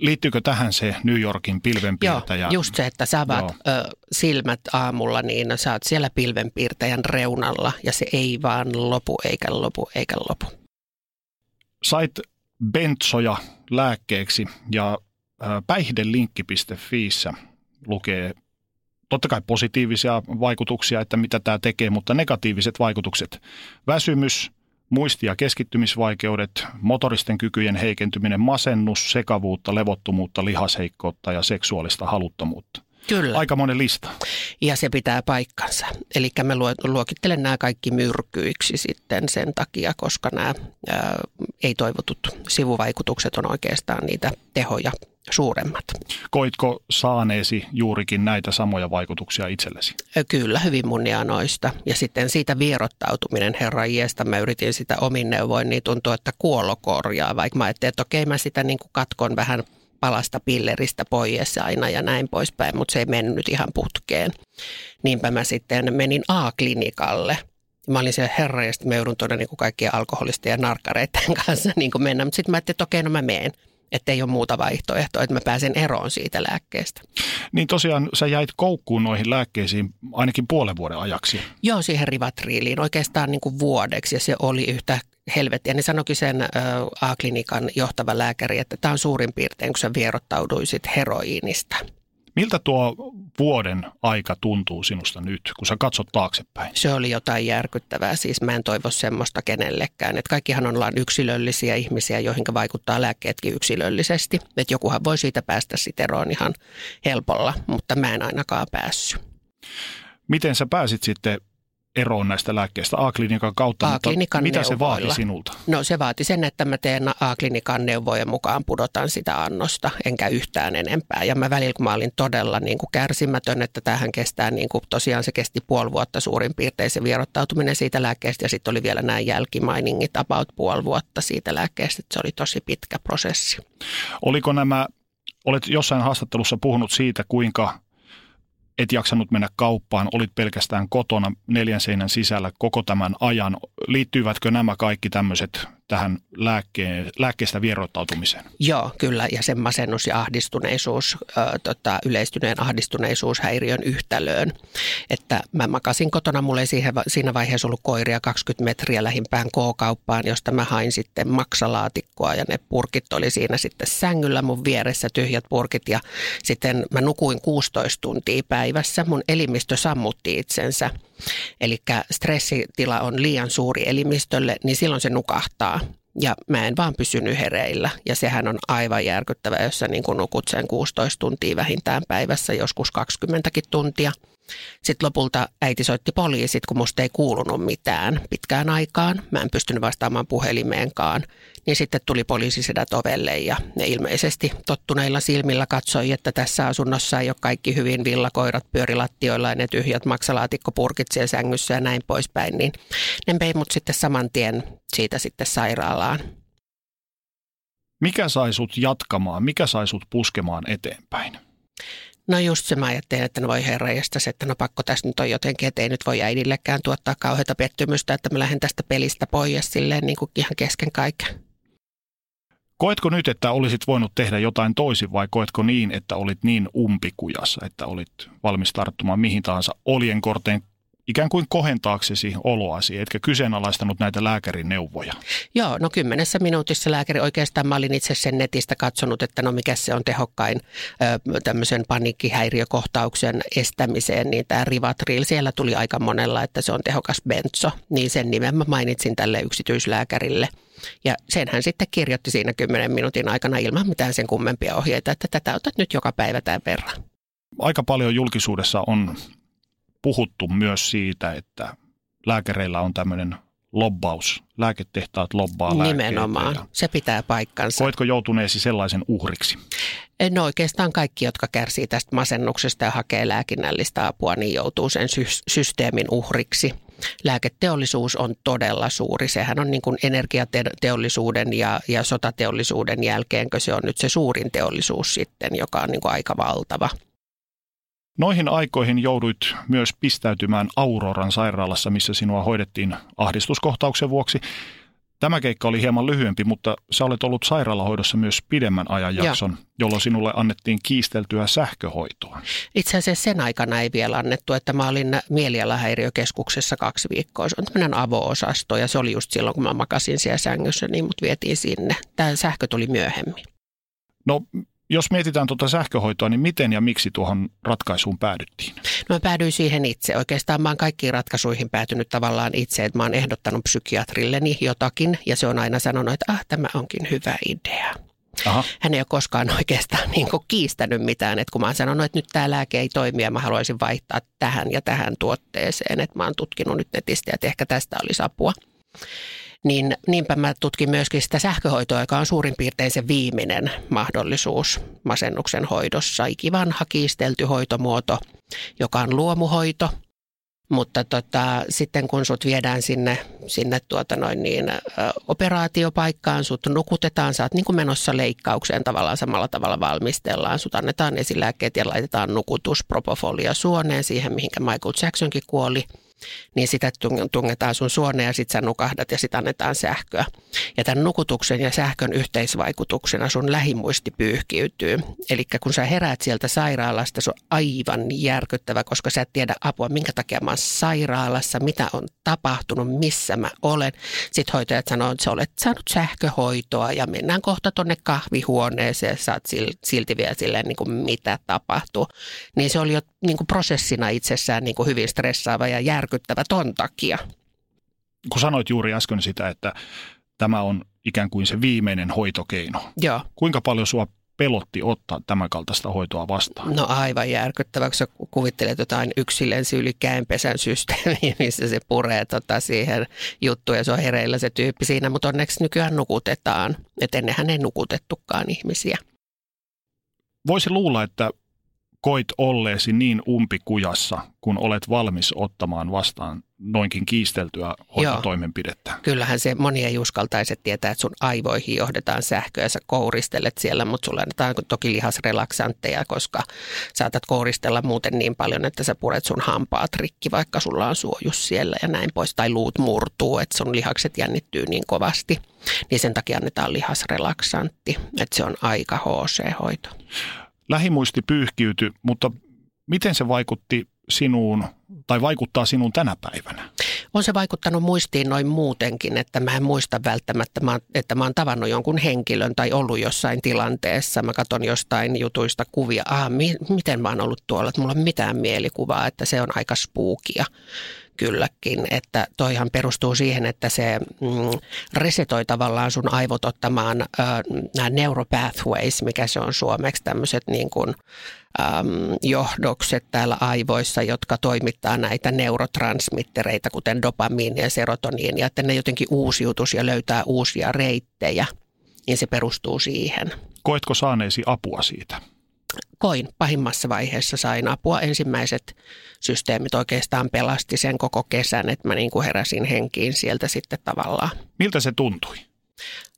liittyykö tähän se New Yorkin Joo, pilvenpiirtäjä? just se, että sä avaat ö, silmät aamulla, niin sä oot siellä pilvenpiirtäjän reunalla ja se ei vaan lopu eikä lopu eikä lopu. Sait bentsoja lääkkeeksi ja päihdelinkki.fiissä lukee totta kai positiivisia vaikutuksia, että mitä tämä tekee, mutta negatiiviset vaikutukset. Väsymys, muisti- ja keskittymisvaikeudet, motoristen kykyjen heikentyminen, masennus, sekavuutta, levottomuutta, lihasheikkoutta ja seksuaalista haluttomuutta. Kyllä. Aika monen lista. Ja se pitää paikkansa. Eli mä luo- luokittelen nämä kaikki myrkyiksi sitten sen takia, koska nämä ää, ei-toivotut sivuvaikutukset on oikeastaan niitä tehoja suuremmat. Koitko saaneesi juurikin näitä samoja vaikutuksia itsellesi? Kyllä, hyvin monia noista. Ja sitten siitä vierottautuminen, herra Jeestä, mä yritin sitä omin neuvoin, niin tuntuu, että kuolo korjaa. Vaikka mä ajattelin, että okei, mä sitä niin kuin katkon vähän palasta pilleristä pois aina ja näin poispäin, mutta se ei mennyt ihan putkeen. Niinpä mä sitten menin A-klinikalle. Mä olin siellä herra ja sitten mä joudun tuoda niin kaikkien alkoholisten ja narkkareiden kanssa niin kuin mennä. Mutta sitten mä ajattelin, että okei, no mä menen. Että ei ole muuta vaihtoehtoa, että mä pääsen eroon siitä lääkkeestä. Niin tosiaan sä jäit koukkuun noihin lääkkeisiin ainakin puolen vuoden ajaksi. Joo, siihen rivatriiliin oikeastaan niin kuin vuodeksi ja se oli yhtä helvettiä. Ne sanoikin sen ö, A-klinikan johtava lääkäri, että tämä on suurin piirtein, kun sä vierottauduisit heroiinista. Miltä tuo vuoden aika tuntuu sinusta nyt, kun sä katsot taaksepäin? Se oli jotain järkyttävää, siis mä en toivo semmoista kenellekään. Että kaikkihan ollaan yksilöllisiä ihmisiä, joihin vaikuttaa lääkkeetkin yksilöllisesti. Että jokuhan voi siitä päästä sit eroon ihan helpolla, mutta mä en ainakaan päässyt. Miten sä pääsit sitten eroon näistä lääkkeistä A-klinikan kautta, A-klinikan mutta mitä se vaati sinulta? No se vaati sen, että mä teen A-klinikan neuvojen mukaan pudotan sitä annosta, enkä yhtään enempää. Ja mä välillä, kun mä olin todella niin kuin kärsimätön, että tähän kestää, niin kuin, tosiaan se kesti puoli vuotta suurin piirtein se vierottautuminen siitä lääkkeestä. Ja sitten oli vielä nämä jälkimainingit about puoli vuotta siitä lääkkeestä, että se oli tosi pitkä prosessi. Oliko nämä, olet jossain haastattelussa puhunut siitä, kuinka et jaksanut mennä kauppaan, olit pelkästään kotona neljän seinän sisällä koko tämän ajan. Liittyivätkö nämä kaikki tämmöiset tähän lääkkeen, lääkkeestä vieroittautumiseen. Joo, kyllä. Ja sen masennus ja ahdistuneisuus, ö, tota, yleistyneen ahdistuneisuushäiriön yhtälöön. Että mä makasin kotona, mulla ei siihen, siinä vaiheessa ollut koiria 20 metriä lähimpään K-kauppaan, josta mä hain sitten maksalaatikkoa ja ne purkit oli siinä sitten sängyllä mun vieressä, tyhjät purkit. Ja sitten mä nukuin 16 tuntia päivässä. Mun elimistö sammutti itsensä. Eli stressitila on liian suuri elimistölle, niin silloin se nukahtaa. Ja mä en vaan pysynyt hereillä. Ja sehän on aivan järkyttävä, jos sä niin nukut sen 16 tuntia vähintään päivässä, joskus 20 tuntia. Sitten lopulta äiti soitti poliisit, kun musta ei kuulunut mitään pitkään aikaan. Mä en pystynyt vastaamaan puhelimeenkaan. Niin sitten tuli poliisisedät ovelle ja ne ilmeisesti tottuneilla silmillä katsoi, että tässä asunnossa ei ole kaikki hyvin villakoirat pyörilattioilla ja ne tyhjät maksalaatikkopurkit siellä sängyssä ja näin poispäin. Niin ne vei mut sitten saman tien siitä sitten sairaalaan. Mikä sai sut jatkamaan, mikä sai sut puskemaan eteenpäin? No just se mä ajattelin, että no voi herra se, että no pakko tässä nyt on jotenkin, että ei nyt voi äidillekään tuottaa kauheita pettymystä, että mä lähden tästä pelistä pois silleen niin kuin ihan kesken kaiken. Koetko nyt, että olisit voinut tehdä jotain toisin vai koetko niin, että olit niin umpikujassa, että olit valmis tarttumaan mihin tahansa oljenkorteen ikään kuin kohentaaksesi oloasi, etkä kyseenalaistanut näitä lääkärin neuvoja? Joo, no kymmenessä minuutissa lääkäri, oikeastaan mä olin itse sen netistä katsonut, että no mikä se on tehokkain ö, tämmöisen paniikkihäiriökohtauksen estämiseen, niin tämä Rivatril, siellä tuli aika monella, että se on tehokas benzo, niin sen nimen mä mainitsin tälle yksityislääkärille. Ja sen hän sitten kirjoitti siinä kymmenen minuutin aikana ilman mitään sen kummempia ohjeita, että tätä otat nyt joka päivä tämän verran. Aika paljon julkisuudessa on puhuttu myös siitä, että lääkäreillä on tämmöinen lobbaus. Lääketehtaat lobbaa Nimenomaan. Ja se pitää paikkansa. Koetko joutuneesi sellaisen uhriksi? No oikeastaan kaikki, jotka kärsii tästä masennuksesta ja hakee lääkinnällistä apua, niin joutuu sen sy- systeemin uhriksi. Lääketeollisuus on todella suuri. Sehän on niin kuin energiateollisuuden ja, ja sotateollisuuden jälkeenkö se on nyt se suurin teollisuus sitten, joka on niin kuin aika valtava. Noihin aikoihin jouduit myös pistäytymään Auroran sairaalassa, missä sinua hoidettiin ahdistuskohtauksen vuoksi. Tämä keikka oli hieman lyhyempi, mutta sä olet ollut sairaalahoidossa myös pidemmän ajanjakson, ja. jolloin sinulle annettiin kiisteltyä sähköhoitoa. Itse asiassa sen aikana ei vielä annettu, että mä olin mielialahäiriökeskuksessa kaksi viikkoa. Se on tämmöinen avo-osasto ja se oli just silloin, kun mä makasin siellä sängyssä, niin mut vietiin sinne. Tämä sähkö tuli myöhemmin. No jos mietitään tuota sähköhoitoa, niin miten ja miksi tuohon ratkaisuun päädyttiin? No mä päädyin siihen itse. Oikeastaan mä oon kaikkiin ratkaisuihin päätynyt tavallaan itse, että mä oon ehdottanut psykiatrilleni jotakin ja se on aina sanonut, että ah, tämä onkin hyvä idea. Aha. Hän ei ole koskaan oikeastaan niin kuin kiistänyt mitään, että kun mä oon sanonut, että nyt tämä lääke ei toimi ja mä haluaisin vaihtaa tähän ja tähän tuotteeseen, että mä oon tutkinut nyt netistä, että ehkä tästä olisi apua niin niinpä mä tutkin myöskin sitä sähköhoitoa, joka on suurin piirtein se viimeinen mahdollisuus masennuksen hoidossa. Ikivanha kiistelty hoitomuoto, joka on luomuhoito. Mutta tota, sitten kun sut viedään sinne, sinne tuota noin niin, ä, operaatiopaikkaan, sut nukutetaan, sä oot niin kuin menossa leikkaukseen tavallaan samalla tavalla valmistellaan. Sut annetaan esilääkkeet ja laitetaan nukutus propofolia suoneen siihen, mihinkä Michael Jacksonkin kuoli – niin sitä tungetaan sun suoneen ja sitten sä nukahdat ja sitten annetaan sähköä. Ja tämän nukutuksen ja sähkön yhteisvaikutuksena sun lähimuisti pyyhkiytyy. Eli kun sä heräät sieltä sairaalasta, se on aivan järkyttävä, koska sä et tiedä apua, minkä takia mä oon sairaalassa, mitä on tapahtunut, missä mä olen. Sitten hoitajat sanoo, että sä olet saanut sähköhoitoa ja mennään kohta tonne kahvihuoneeseen, sä oot silti vielä silleen, niin kuin mitä tapahtuu. Niin se oli jo niin kuin prosessina itsessään niin kuin hyvin stressaava ja järkyttävä ton takia. Kun sanoit juuri äsken sitä, että tämä on ikään kuin se viimeinen hoitokeino. Joo. Kuinka paljon sua pelotti ottaa tämän kaltaista hoitoa vastaan? No aivan järkyttävä, kun kuvittelet jotain yksilensä yli käenpesän systeemiä, missä se puree tota siihen juttuun ja se on hereillä se tyyppi siinä, mutta onneksi nykyään nukutetaan. Että ennenhän ei nukutettukaan ihmisiä. Voisi luulla, että koit olleesi niin umpikujassa, kun olet valmis ottamaan vastaan noinkin kiisteltyä hoitotoimenpidettä. Kyllähän se moni ei uskaltaisi tietää, että sun aivoihin johdetaan sähköä ja sä kouristelet siellä, mutta sulla annetaan toki lihasrelaksantteja, koska saatat kouristella muuten niin paljon, että sä puret sun hampaat rikki, vaikka sulla on suojus siellä ja näin pois, tai luut murtuu, että sun lihakset jännittyy niin kovasti. Niin sen takia annetaan lihasrelaksantti, että se on aika HC-hoito. Lähimuisti pyyhkiytyi, mutta miten se vaikutti sinuun tai vaikuttaa sinuun tänä päivänä? On se vaikuttanut muistiin noin muutenkin, että mä en muista välttämättä, että mä oon tavannut jonkun henkilön tai ollut jossain tilanteessa. Mä katson jostain jutuista kuvia, ah, mi- miten mä oon ollut tuolla, että mulla on mitään mielikuvaa, että se on aika spookia kylläkin, että toihan perustuu siihen, että se mm, resetoi tavallaan sun aivot ottamaan äh, nämä neuropathways, mikä se on suomeksi, tämmöiset niin kuin, johdokset täällä aivoissa, jotka toimittaa näitä neurotransmittereita, kuten dopamiinia ja serotoniinia, että ne jotenkin uusiutus ja löytää uusia reittejä, niin se perustuu siihen. Koetko saaneesi apua siitä? Koin pahimmassa vaiheessa sain apua. Ensimmäiset systeemit oikeastaan pelasti sen koko kesän, että mä niin kuin heräsin henkiin sieltä sitten tavallaan. Miltä se tuntui?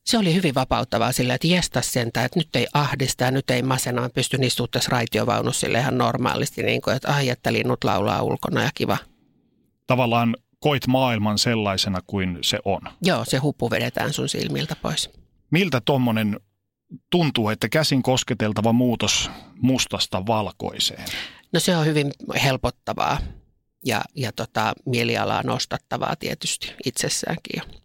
Se oli hyvin vapauttavaa sillä, että jestas sentä, että nyt ei ahdista ja nyt ei masena, pystyn istumaan tässä raitiovaunussa ihan normaalisti, niin kuin, että ai, että linnut laulaa ulkona ja kiva. Tavallaan koit maailman sellaisena kuin se on. Joo, se huppu vedetään sun silmiltä pois. Miltä tuommoinen tuntuu, että käsin kosketeltava muutos mustasta valkoiseen? No se on hyvin helpottavaa ja, ja tota, mielialaa nostattavaa tietysti itsessäänkin jo.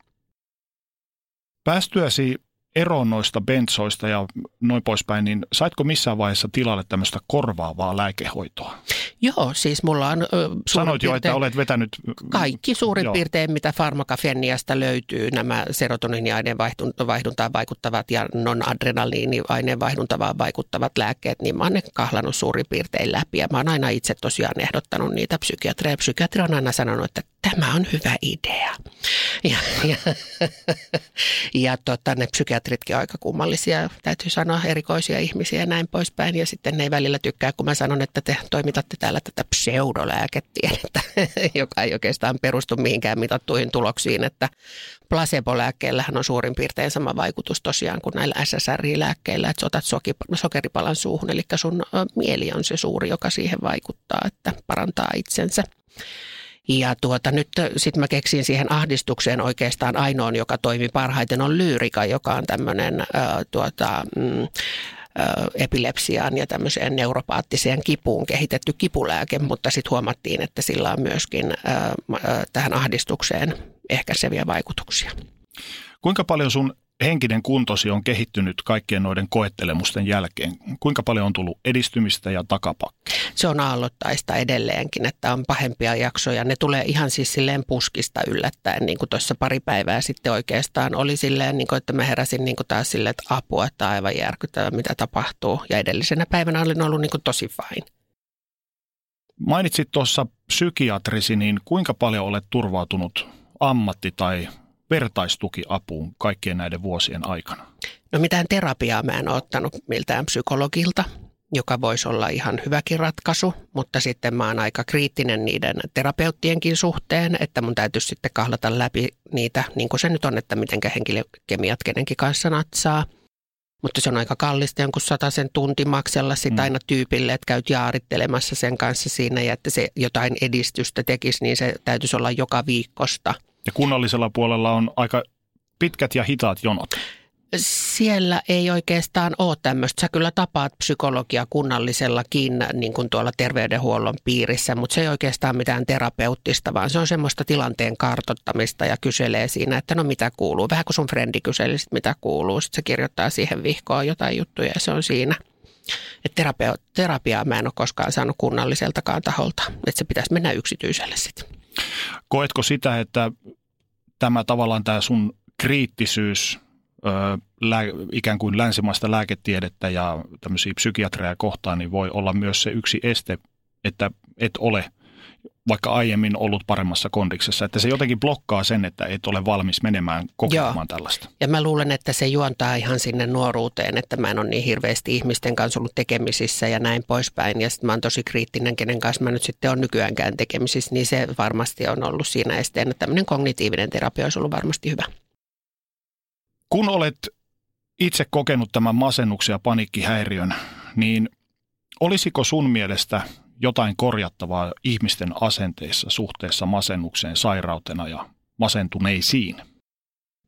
Päästyäsi eroon noista bensoista ja noin poispäin, niin saitko missään vaiheessa tilalle tämmöistä korvaavaa lääkehoitoa? Joo, siis mulla on... Sanoit jo, että olet vetänyt... Kaikki suurin joo. piirtein, mitä farmakafenniasta löytyy, nämä serotoniniaineenvaihduntaan vaikuttavat ja non-adrenaliiniaineenvaihduntavaan vaikuttavat lääkkeet, niin mä oon ne kahlannut suurin piirtein läpi. Ja mä oon aina itse tosiaan ehdottanut niitä psykiatreja. Psykiatri on aina sanonut, että tämä on hyvä idea. Ja, ja, ja tota, ne psykiatritkin on aika kummallisia, täytyy sanoa, erikoisia ihmisiä ja näin poispäin. Ja sitten ne ei välillä tykkää, kun mä sanon, että te toimitatte täällä tätä pseudolääketiedettä, joka ei oikeastaan perustu mihinkään mitattuihin tuloksiin, että placebo-lääkkeellähän on suurin piirtein sama vaikutus tosiaan kuin näillä SSRI-lääkkeillä, että otat sokeripalan suuhun, eli sun mieli on se suuri, joka siihen vaikuttaa, että parantaa itsensä. Ja tuota, nyt sitten mä keksin siihen ahdistukseen oikeastaan ainoan, joka toimi parhaiten, on lyyrika, joka on tämmöinen tuota, mm, epilepsiaan ja tämmöiseen neuropaattiseen kipuun kehitetty kipulääke, mutta sitten huomattiin, että sillä on myöskin tähän ahdistukseen ehkäiseviä vaikutuksia. Kuinka paljon sun henkinen kuntosi on kehittynyt kaikkien noiden koettelemusten jälkeen? Kuinka paljon on tullut edistymistä ja takapakkeja? Se on aallottaista edelleenkin, että on pahempia jaksoja. Ne tulee ihan siis silleen puskista yllättäen, niin kuin tuossa pari päivää sitten oikeastaan oli silleen, niin kuin, että mä heräsin niin kuin taas silleen, että apua, että aivan järkyttävää, mitä tapahtuu. Ja edellisenä päivänä olin ollut niin kuin tosi fine. Mainitsit tuossa psykiatrisi, niin kuinka paljon olet turvautunut ammatti- tai vertaistukiapuun kaikkien näiden vuosien aikana? No mitään terapiaa mä en ole ottanut miltään psykologilta, joka voisi olla ihan hyväkin ratkaisu, mutta sitten mä oon aika kriittinen niiden terapeuttienkin suhteen, että mun täytyisi sitten kahlata läpi niitä, niin kuin se nyt on, että mitenkä henkilökemiat kenenkin kanssa natsaa. Mutta se on aika kallista jonkun sen tuntimaksella sitä mm. aina tyypille, että käyt jaarittelemassa sen kanssa siinä ja että se jotain edistystä tekisi, niin se täytyisi olla joka viikosta – ja kunnallisella puolella on aika pitkät ja hitaat jonot. Siellä ei oikeastaan ole tämmöistä. Sä kyllä tapaat psykologia kunnallisellakin niin kuin tuolla terveydenhuollon piirissä, mutta se ei oikeastaan mitään terapeuttista, vaan se on semmoista tilanteen kartottamista ja kyselee siinä, että no mitä kuuluu. Vähän kuin sun frendi kyseli, mitä kuuluu. Sitten se kirjoittaa siihen vihkoon jotain juttuja ja se on siinä. Et terapia, terapiaa mä en ole koskaan saanut kunnalliseltakaan taholta, että se pitäisi mennä yksityiselle sitten. Koetko sitä, että tämä tavallaan tämä sun kriittisyys ö, lää, ikään kuin länsimaista lääketiedettä ja tämmöisiä psykiatreja kohtaan, niin voi olla myös se yksi este, että et ole vaikka aiemmin ollut paremmassa kondiksessa, että se jotenkin blokkaa sen, että et ole valmis menemään kokemaan Joo. tällaista. Ja mä luulen, että se juontaa ihan sinne nuoruuteen, että mä en ole niin hirveästi ihmisten kanssa ollut tekemisissä ja näin poispäin. Ja sitten mä oon tosi kriittinen, kenen kanssa mä nyt sitten on nykyäänkään tekemisissä, niin se varmasti on ollut siinä esteenä. Tämmöinen kognitiivinen terapia olisi ollut varmasti hyvä. Kun olet itse kokenut tämän masennuksen ja paniikkihäiriön, niin olisiko sun mielestä jotain korjattavaa ihmisten asenteissa suhteessa masennukseen sairautena ja masentuneisiin?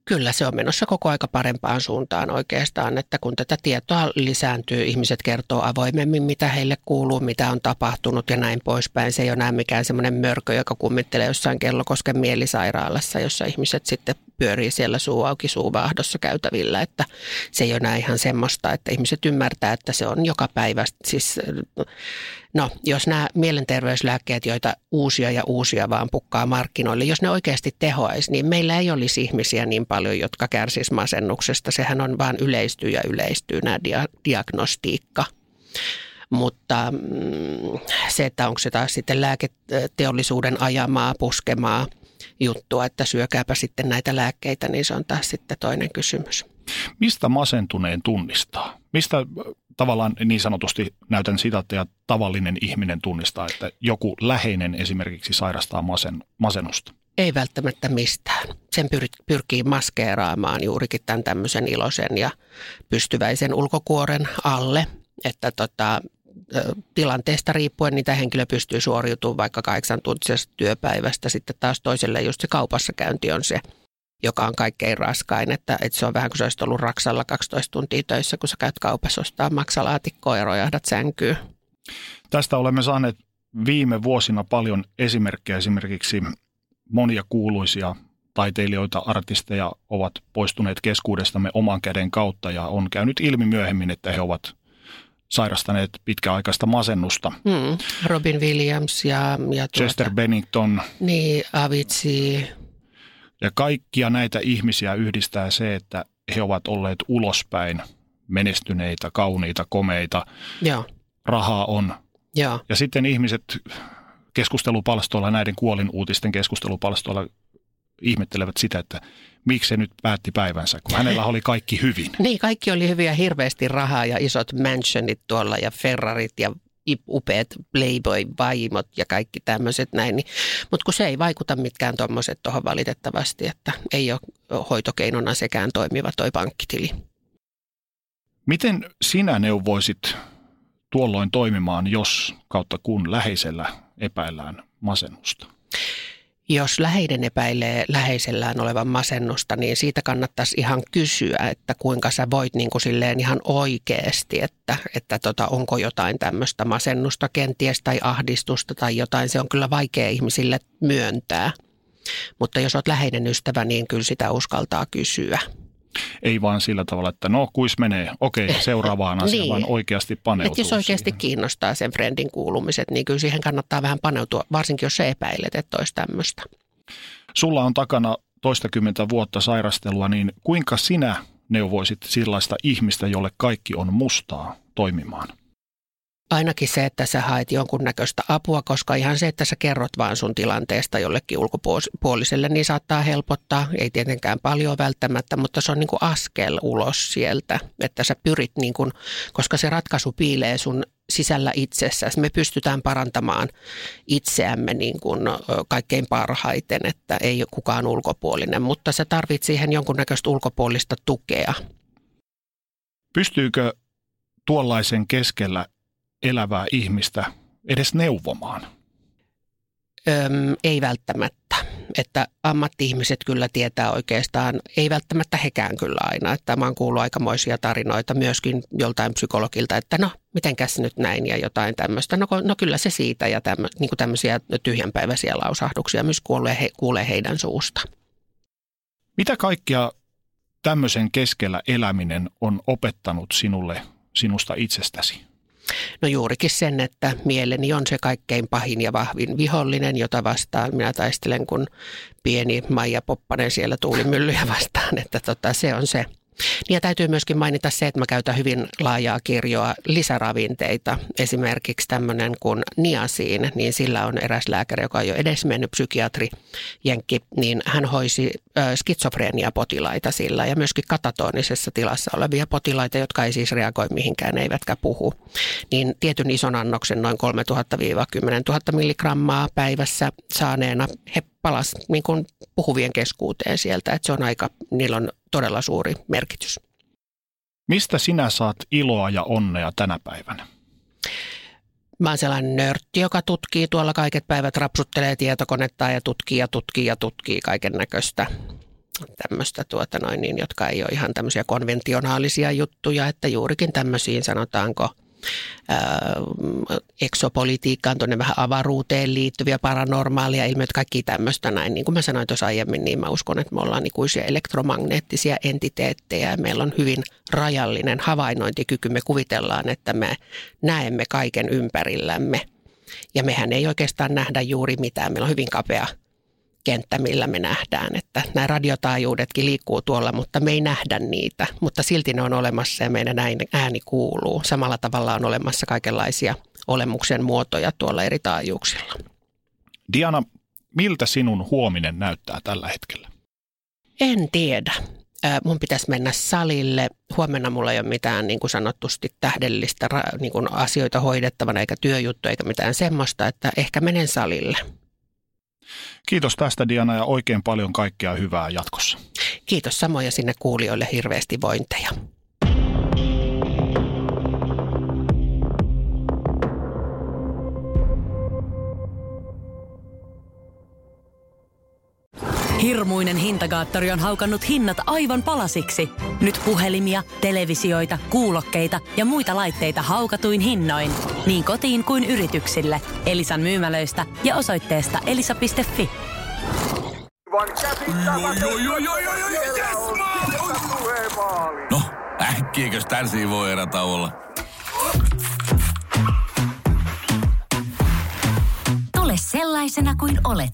Kyllä se on menossa koko aika parempaan suuntaan oikeastaan, että kun tätä tietoa lisääntyy, ihmiset kertoo avoimemmin, mitä heille kuuluu, mitä on tapahtunut ja näin poispäin. Se ei ole enää mikään semmoinen mörkö, joka kummittelee jossain Kellokosken mielisairaalassa, jossa ihmiset sitten pyörii siellä suu auki suuvaahdossa käytävillä, että se ei ole enää ihan semmoista, että ihmiset ymmärtää, että se on joka päivä, siis no jos nämä mielenterveyslääkkeet, joita uusia ja uusia vaan pukkaa markkinoille, jos ne oikeasti tehoaisi, niin meillä ei olisi ihmisiä niin paljon, jotka kärsisivät masennuksesta. Sehän on vaan yleistyy ja yleistyy nämä dia- diagnostiikka. Mutta mm, se, että onko se taas sitten lääketeollisuuden ajamaa, puskemaa juttua, että syökääpä sitten näitä lääkkeitä, niin se on taas sitten toinen kysymys. Mistä masentuneen tunnistaa? Mistä tavallaan niin sanotusti näytän sitaatteja tavallinen ihminen tunnistaa, että joku läheinen esimerkiksi sairastaa masen, masennusta? Ei välttämättä mistään. Sen pyr- pyrkii maskeeraamaan juurikin tämän tämmöisen iloisen ja pystyväisen ulkokuoren alle, että tota, tilanteesta riippuen niitä henkilö pystyy suoriutumaan vaikka kahdeksan tuntisesta työpäivästä. Sitten taas toiselle just se kaupassa käynti on se, joka on kaikkein raskain, että, että se on vähän kuin se olisi ollut Raksalla 12 tuntia töissä, kun sä käyt kaupassa ostaa maksalaatikkoa ja rojahdat sänkyyn. Tästä olemme saaneet viime vuosina paljon esimerkkejä. Esimerkiksi monia kuuluisia taiteilijoita, artisteja ovat poistuneet keskuudestamme oman käden kautta ja on käynyt ilmi myöhemmin, että he ovat sairastaneet pitkäaikaista masennusta. Hmm. Robin Williams ja, ja tuota, Chester Bennington niin, Avicii, ja kaikkia näitä ihmisiä yhdistää se, että he ovat olleet ulospäin menestyneitä, kauniita, komeita, joo, rahaa on. joo. Ja sitten ihmiset keskustelupalstoilla, näiden kuolinuutisten keskustelupalstoilla ihmettelevät sitä, että miksi se nyt päätti päivänsä, kun hänellä oli kaikki hyvin. Niin, kaikki oli hyviä, hirveästi rahaa ja isot mansionit tuolla ja Ferrarit ja upeat Playboy-vaimot ja kaikki tämmöiset näin. Niin, mutta kun se ei vaikuta mitkään tuommoiset tuohon valitettavasti, että ei ole hoitokeinona sekään toimiva toi pankkitili. Miten sinä neuvoisit tuolloin toimimaan, jos kautta kun läheisellä epäillään masennusta? Jos läheinen epäilee läheisellään olevan masennusta, niin siitä kannattaisi ihan kysyä, että kuinka sä voit niin kuin silleen ihan oikeasti, että, että tota, onko jotain tämmöistä masennusta kenties tai ahdistusta tai jotain. Se on kyllä vaikea ihmisille myöntää. Mutta jos olet läheinen ystävä, niin kyllä sitä uskaltaa kysyä. Ei vaan sillä tavalla, että no kuis menee, okei seuraavaan asiaan, Niin. vaan oikeasti paneutuu Et jos oikeasti siihen. kiinnostaa sen friendin kuulumiset, niin kyllä siihen kannattaa vähän paneutua, varsinkin jos sä epäilet, että olisi tämmöistä. Sulla on takana toistakymmentä vuotta sairastelua, niin kuinka sinä neuvoisit sellaista ihmistä, jolle kaikki on mustaa toimimaan? Ainakin se, että sä haet jonkunnäköistä apua, koska ihan se, että sä kerrot vaan sun tilanteesta jollekin ulkopuoliselle, niin saattaa helpottaa. Ei tietenkään paljon välttämättä, mutta se on niin kuin askel ulos sieltä, että sä pyrit, niin kuin, koska se ratkaisu piilee sun sisällä itsessäsi. Me pystytään parantamaan itseämme niin kuin kaikkein parhaiten, että ei ole kukaan ulkopuolinen, mutta sä tarvit siihen jonkunnäköistä ulkopuolista tukea. Pystyykö tuollaisen keskellä elävää ihmistä edes neuvomaan? Öm, ei välttämättä. Että ammatti-ihmiset kyllä tietää oikeastaan, ei välttämättä hekään kyllä aina. Että mä oon kuullut aikamoisia tarinoita myöskin joltain psykologilta, että no, mitenkäs nyt näin ja jotain tämmöistä. No, no kyllä se siitä ja tämmö, niin kuin tämmöisiä tyhjänpäiväisiä lausahduksia myös kuulee, he, kuulee heidän suusta. Mitä kaikkea tämmöisen keskellä eläminen on opettanut sinulle sinusta itsestäsi? No juurikin sen, että mieleni on se kaikkein pahin ja vahvin vihollinen, jota vastaan minä taistelen kun pieni Maija Poppanen siellä tuulimyllyjä vastaan, että tota, se on se. Niin ja täytyy myöskin mainita se, että mä käytän hyvin laajaa kirjoa lisäravinteita. Esimerkiksi tämmöinen kuin niasiin, niin sillä on eräs lääkäri, joka on jo edes mennyt psykiatri, Jenkki, niin hän hoisi skitsofrenia-potilaita sillä ja myöskin katatonisessa tilassa olevia potilaita, jotka ei siis reagoi mihinkään, eivätkä puhu. Niin tietyn ison annoksen, noin 3000-10 000 milligrammaa päivässä saaneena he palas niin puhuvien keskuuteen sieltä, että se on aika, niillä on todella suuri merkitys. Mistä sinä saat iloa ja onnea tänä päivänä? Mä oon sellainen nörtti, joka tutkii tuolla kaiket päivät, rapsuttelee tietokonetta ja tutkii ja tutkii ja tutkii kaiken näköistä tämmöistä, tuota noin, niin, jotka ei ole ihan tämmöisiä konventionaalisia juttuja, että juurikin tämmöisiin sanotaanko – eksopolitiikkaan, tuonne vähän avaruuteen liittyviä paranormaalia ilmiöitä, kaikki tämmöistä näin. Niin kuin mä sanoin tuossa aiemmin, niin mä uskon, että me ollaan ikuisia elektromagneettisia entiteettejä ja meillä on hyvin rajallinen havainnointikyky. Me kuvitellaan, että me näemme kaiken ympärillämme ja mehän ei oikeastaan nähdä juuri mitään. Meillä on hyvin kapea kenttä, millä me nähdään, että nämä radiotaajuudetkin liikkuu tuolla, mutta me ei nähdä niitä, mutta silti ne on olemassa ja meidän ääni kuuluu. Samalla tavalla on olemassa kaikenlaisia olemuksen muotoja tuolla eri taajuuksilla. Diana, miltä sinun huominen näyttää tällä hetkellä? En tiedä. Mun pitäisi mennä salille. Huomenna mulla ei ole mitään niin kuin sanotusti tähdellistä niin kuin asioita hoidettavana eikä työjuttu eikä mitään semmoista, että ehkä menen salille. Kiitos tästä Diana ja oikein paljon kaikkea hyvää jatkossa. Kiitos samoin ja sinne kuulijoille hirveästi vointeja. Hirmuinen hintakaattori on haukannut hinnat aivan palasiksi. Nyt puhelimia, televisioita, kuulokkeita ja muita laitteita haukatuin hinnoin. Niin kotiin kuin yrityksille. Elisan myymälöistä ja osoitteesta elisa.fi. No, äkkiäkös tän voi olla? Tule sellaisena kuin olet,